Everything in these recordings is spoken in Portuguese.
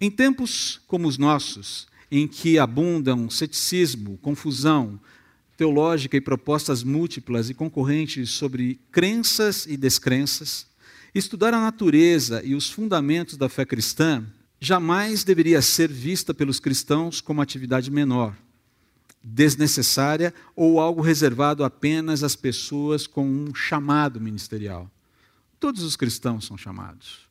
Em tempos como os nossos, em que abundam ceticismo, confusão teológica e propostas múltiplas e concorrentes sobre crenças e descrenças, estudar a natureza e os fundamentos da fé cristã jamais deveria ser vista pelos cristãos como atividade menor, desnecessária ou algo reservado apenas às pessoas com um chamado ministerial. Todos os cristãos são chamados.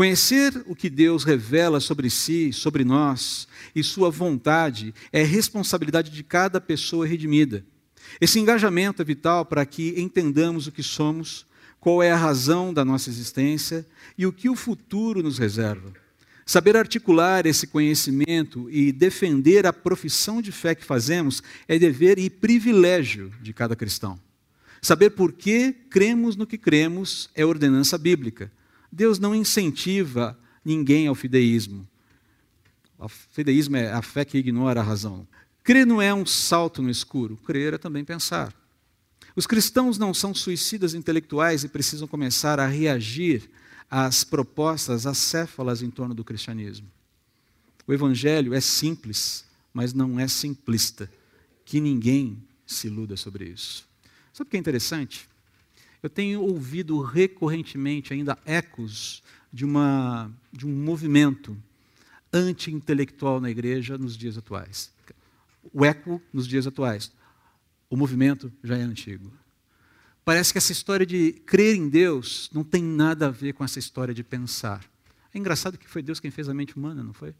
Conhecer o que Deus revela sobre si, sobre nós e sua vontade é responsabilidade de cada pessoa redimida. Esse engajamento é vital para que entendamos o que somos, qual é a razão da nossa existência e o que o futuro nos reserva. Saber articular esse conhecimento e defender a profissão de fé que fazemos é dever e privilégio de cada cristão. Saber por que cremos no que cremos é ordenança bíblica. Deus não incentiva ninguém ao fideísmo. O fideísmo é a fé que ignora a razão. Crer não é um salto no escuro, crer é também pensar. Os cristãos não são suicidas intelectuais e precisam começar a reagir às propostas acéfalas em torno do cristianismo. O evangelho é simples, mas não é simplista. Que ninguém se iluda sobre isso. Sabe o que é interessante? Eu tenho ouvido recorrentemente ainda ecos de, uma, de um movimento anti-intelectual na igreja nos dias atuais. O eco nos dias atuais. O movimento já é antigo. Parece que essa história de crer em Deus não tem nada a ver com essa história de pensar. É engraçado que foi Deus quem fez a mente humana, não foi?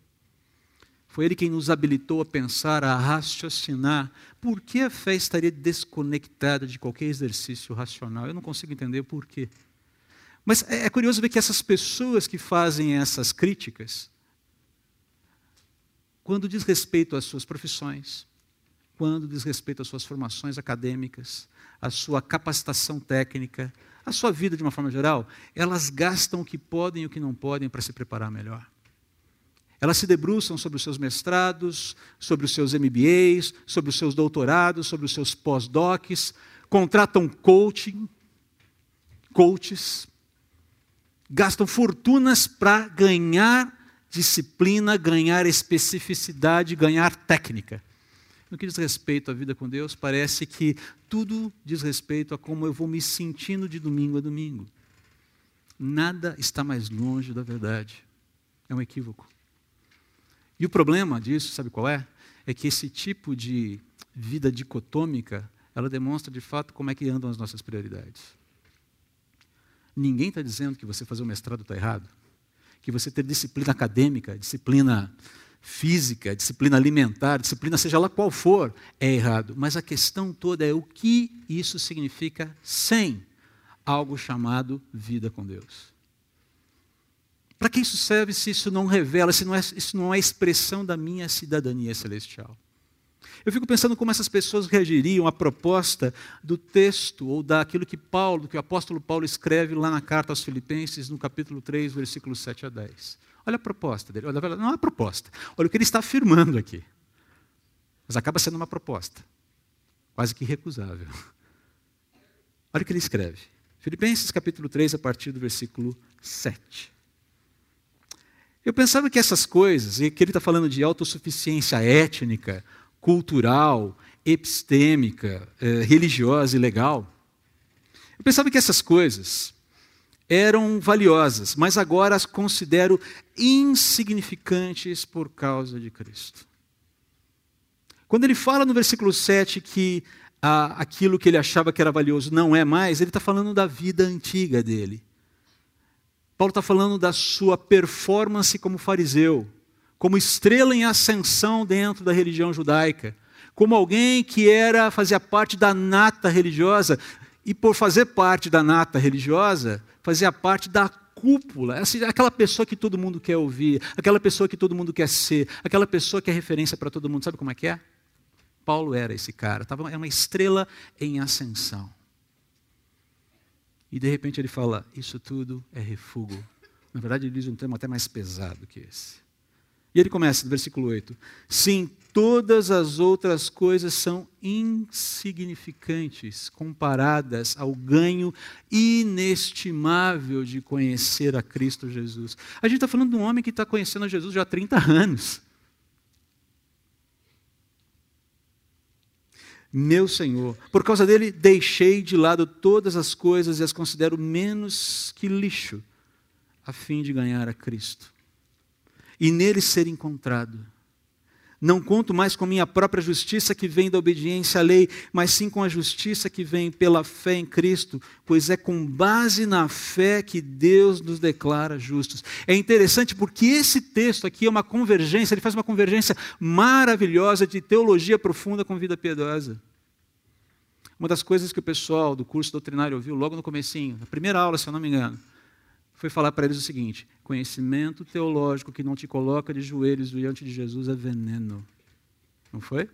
Foi Ele quem nos habilitou a pensar, a raciocinar. Por que a fé estaria desconectada de qualquer exercício racional? Eu não consigo entender por quê. Mas é, é curioso ver que essas pessoas que fazem essas críticas, quando diz respeito às suas profissões, quando diz respeito às suas formações acadêmicas, à sua capacitação técnica, à sua vida de uma forma geral, elas gastam o que podem e o que não podem para se preparar melhor. Elas se debruçam sobre os seus mestrados, sobre os seus MBAs, sobre os seus doutorados, sobre os seus pós-docs, contratam coaching, coaches, gastam fortunas para ganhar disciplina, ganhar especificidade, ganhar técnica. No que diz respeito à vida com Deus, parece que tudo diz respeito a como eu vou me sentindo de domingo a domingo. Nada está mais longe da verdade. É um equívoco. E o problema disso, sabe qual é? É que esse tipo de vida dicotômica, ela demonstra de fato como é que andam as nossas prioridades. Ninguém está dizendo que você fazer o mestrado está errado, que você ter disciplina acadêmica, disciplina física, disciplina alimentar, disciplina seja lá qual for, é errado. Mas a questão toda é o que isso significa sem algo chamado vida com Deus. Para que isso serve se isso não revela, se não é, isso não é expressão da minha cidadania celestial? Eu fico pensando como essas pessoas reagiriam à proposta do texto ou daquilo que Paulo, que o apóstolo Paulo escreve lá na carta aos Filipenses, no capítulo 3, versículos 7 a 10. Olha a proposta dele. Olha, não é proposta. Olha o que ele está afirmando aqui. Mas acaba sendo uma proposta. Quase que irrecusável. Olha o que ele escreve. Filipenses capítulo 3, a partir do versículo 7. Eu pensava que essas coisas, e que ele está falando de autossuficiência étnica, cultural, epistêmica, eh, religiosa e legal, eu pensava que essas coisas eram valiosas, mas agora as considero insignificantes por causa de Cristo. Quando ele fala no versículo 7 que ah, aquilo que ele achava que era valioso não é mais, ele está falando da vida antiga dele. Paulo está falando da sua performance como fariseu, como estrela em ascensão dentro da religião judaica, como alguém que era fazia parte da nata religiosa e por fazer parte da nata religiosa fazia parte da cúpula, aquela pessoa que todo mundo quer ouvir, aquela pessoa que todo mundo quer ser, aquela pessoa que é referência para todo mundo. Sabe como é que é? Paulo era esse cara, é uma estrela em ascensão. E de repente ele fala: Isso tudo é refúgio. Na verdade, ele diz um termo até mais pesado que esse. E ele começa no versículo 8: Sim, todas as outras coisas são insignificantes comparadas ao ganho inestimável de conhecer a Cristo Jesus. A gente está falando de um homem que está conhecendo a Jesus já há 30 anos. Meu Senhor, por causa dele deixei de lado todas as coisas e as considero menos que lixo, a fim de ganhar a Cristo e nele ser encontrado. Não conto mais com minha própria justiça que vem da obediência à lei, mas sim com a justiça que vem pela fé em Cristo, pois é com base na fé que Deus nos declara justos. É interessante porque esse texto aqui é uma convergência, ele faz uma convergência maravilhosa de teologia profunda com vida piedosa. Uma das coisas que o pessoal do curso doutrinário ouviu logo no comecinho, na primeira aula, se eu não me engano, foi falar para eles o seguinte: conhecimento teológico que não te coloca de joelhos diante de Jesus é veneno. Não foi?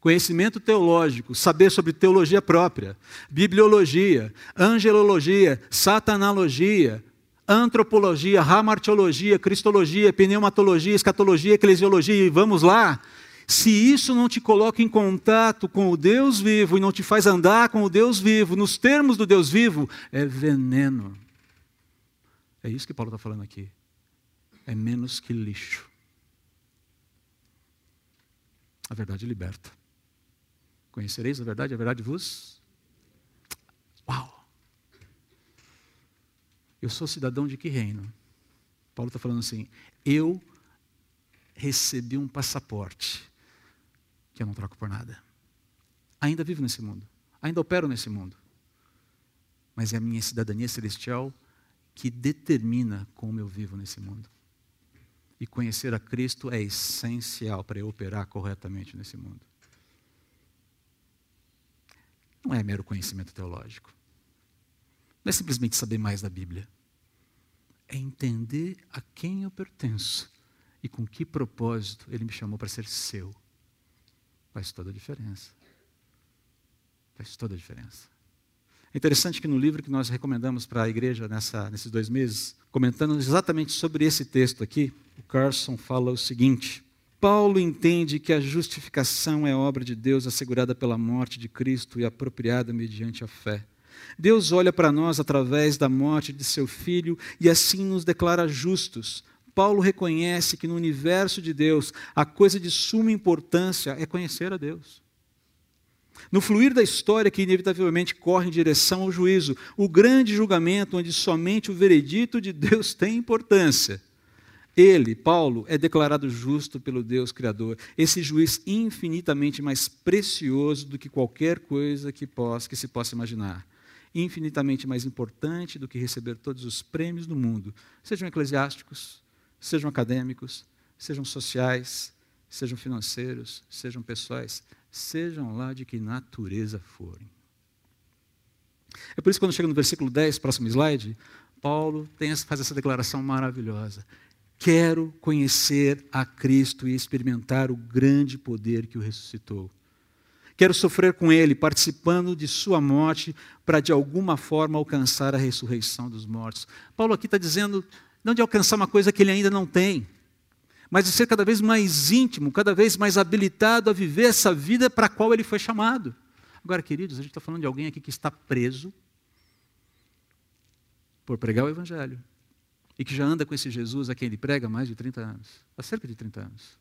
Conhecimento teológico, saber sobre teologia própria, bibliologia, angelologia, satanologia, antropologia, ramartiologia, cristologia, pneumatologia, escatologia, eclesiologia, e vamos lá. Se isso não te coloca em contato com o Deus vivo e não te faz andar com o Deus vivo, nos termos do Deus vivo, é veneno. É isso que Paulo está falando aqui. É menos que lixo. A verdade liberta. Conhecereis a verdade, a verdade vos. Uau! Eu sou cidadão de que reino? Paulo está falando assim: eu recebi um passaporte que eu não troco por nada. Ainda vivo nesse mundo, ainda opero nesse mundo, mas é a minha cidadania celestial que determina como eu vivo nesse mundo. E conhecer a Cristo é essencial para eu operar corretamente nesse mundo. Não é mero conhecimento teológico. Não é simplesmente saber mais da Bíblia. É entender a quem eu pertenço e com que propósito Ele me chamou para ser seu. Faz toda a diferença. Faz toda a diferença. É interessante que no livro que nós recomendamos para a igreja nessa, nesses dois meses, comentando exatamente sobre esse texto aqui, o Carson fala o seguinte: Paulo entende que a justificação é obra de Deus assegurada pela morte de Cristo e apropriada mediante a fé. Deus olha para nós através da morte de seu filho e assim nos declara justos. Paulo reconhece que no universo de Deus a coisa de suma importância é conhecer a Deus. No fluir da história que inevitavelmente corre em direção ao juízo, o grande julgamento onde somente o veredito de Deus tem importância. Ele, Paulo, é declarado justo pelo Deus Criador, esse juiz infinitamente mais precioso do que qualquer coisa que, possa, que se possa imaginar, infinitamente mais importante do que receber todos os prêmios do mundo, sejam eclesiásticos, sejam acadêmicos, sejam sociais, sejam financeiros, sejam pessoais sejam lá de que natureza forem. É por isso que quando chega no versículo 10, próximo slide, Paulo tem, faz essa declaração maravilhosa. Quero conhecer a Cristo e experimentar o grande poder que o ressuscitou. Quero sofrer com Ele, participando de Sua morte, para de alguma forma alcançar a ressurreição dos mortos. Paulo aqui está dizendo não de alcançar uma coisa que ele ainda não tem, mas de ser cada vez mais íntimo, cada vez mais habilitado a viver essa vida para a qual ele foi chamado. Agora, queridos, a gente está falando de alguém aqui que está preso por pregar o Evangelho e que já anda com esse Jesus a quem ele prega há mais de 30 anos há cerca de 30 anos.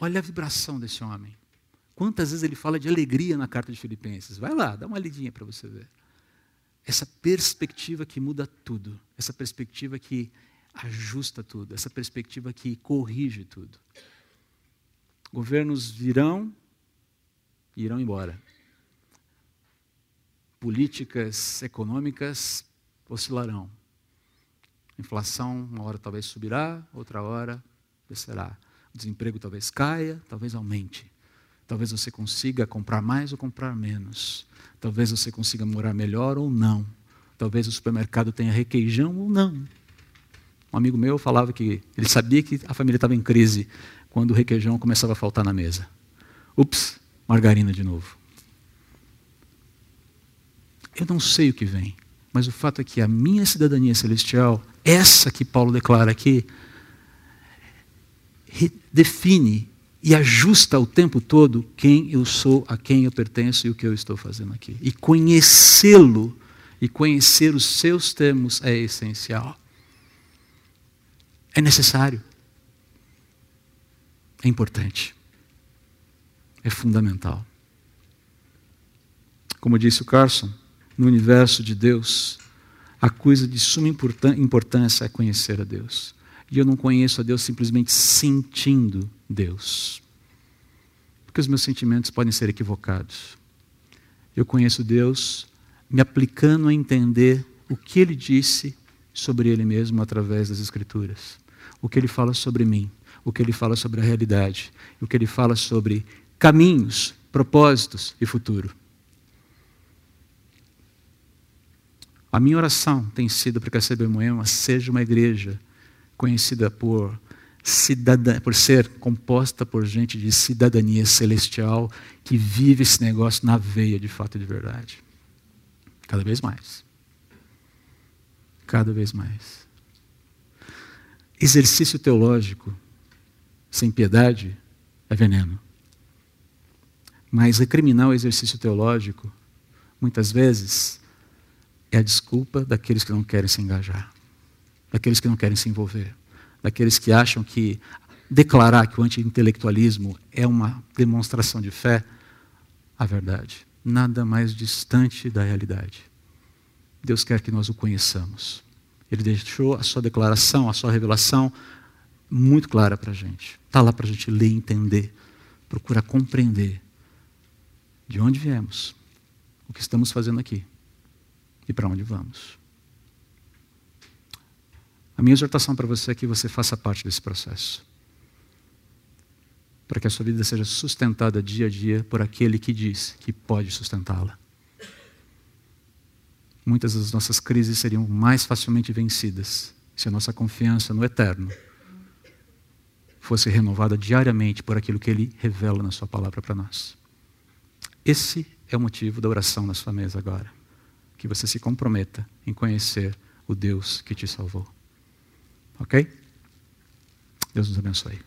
Olha a vibração desse homem. Quantas vezes ele fala de alegria na carta de Filipenses? Vai lá, dá uma lidinha para você ver. Essa perspectiva que muda tudo, essa perspectiva que ajusta tudo, essa perspectiva que corrige tudo. Governos virão e irão embora. Políticas econômicas oscilarão. Inflação, uma hora talvez subirá, outra hora descerá. O desemprego talvez caia, talvez aumente. Talvez você consiga comprar mais ou comprar menos. Talvez você consiga morar melhor ou não. Talvez o supermercado tenha requeijão ou não. Um amigo meu falava que ele sabia que a família estava em crise quando o requeijão começava a faltar na mesa. Ups, margarina de novo. Eu não sei o que vem, Mas o fato é que a minha cidadania celestial, essa que Paulo declara aqui, define e ajusta o tempo todo quem eu sou, a quem eu pertenço e o que eu estou fazendo aqui. E conhecê-lo e conhecer os seus termos é essencial. É necessário. É importante. É fundamental. Como disse o Carson, no universo de Deus, a coisa de suma importância é conhecer a Deus. E eu não conheço a Deus simplesmente sentindo Deus. Porque os meus sentimentos podem ser equivocados. Eu conheço Deus me aplicando a entender o que Ele disse sobre Ele mesmo através das Escrituras. O que Ele fala sobre mim, o que Ele fala sobre a realidade, o que Ele fala sobre caminhos, propósitos e futuro. A minha oração tem sido para que a CBMOEMA seja uma igreja conhecida por, cidadã, por ser composta por gente de cidadania celestial que vive esse negócio na veia de fato e de verdade. Cada vez mais. Cada vez mais. Exercício teológico sem piedade é veneno. Mas recriminar o exercício teológico, muitas vezes, é a desculpa daqueles que não querem se engajar, daqueles que não querem se envolver, daqueles que acham que declarar que o anti-intelectualismo é uma demonstração de fé, a verdade, nada mais distante da realidade. Deus quer que nós o conheçamos. Ele deixou a sua declaração, a sua revelação muito clara para a gente. Está lá para a gente ler entender, procurar compreender de onde viemos, o que estamos fazendo aqui e para onde vamos. A minha exortação para você é que você faça parte desse processo. Para que a sua vida seja sustentada dia a dia por aquele que diz que pode sustentá-la. Muitas das nossas crises seriam mais facilmente vencidas se a nossa confiança no eterno fosse renovada diariamente por aquilo que ele revela na sua palavra para nós. Esse é o motivo da oração na sua mesa agora que você se comprometa em conhecer o Deus que te salvou. Ok? Deus nos abençoe.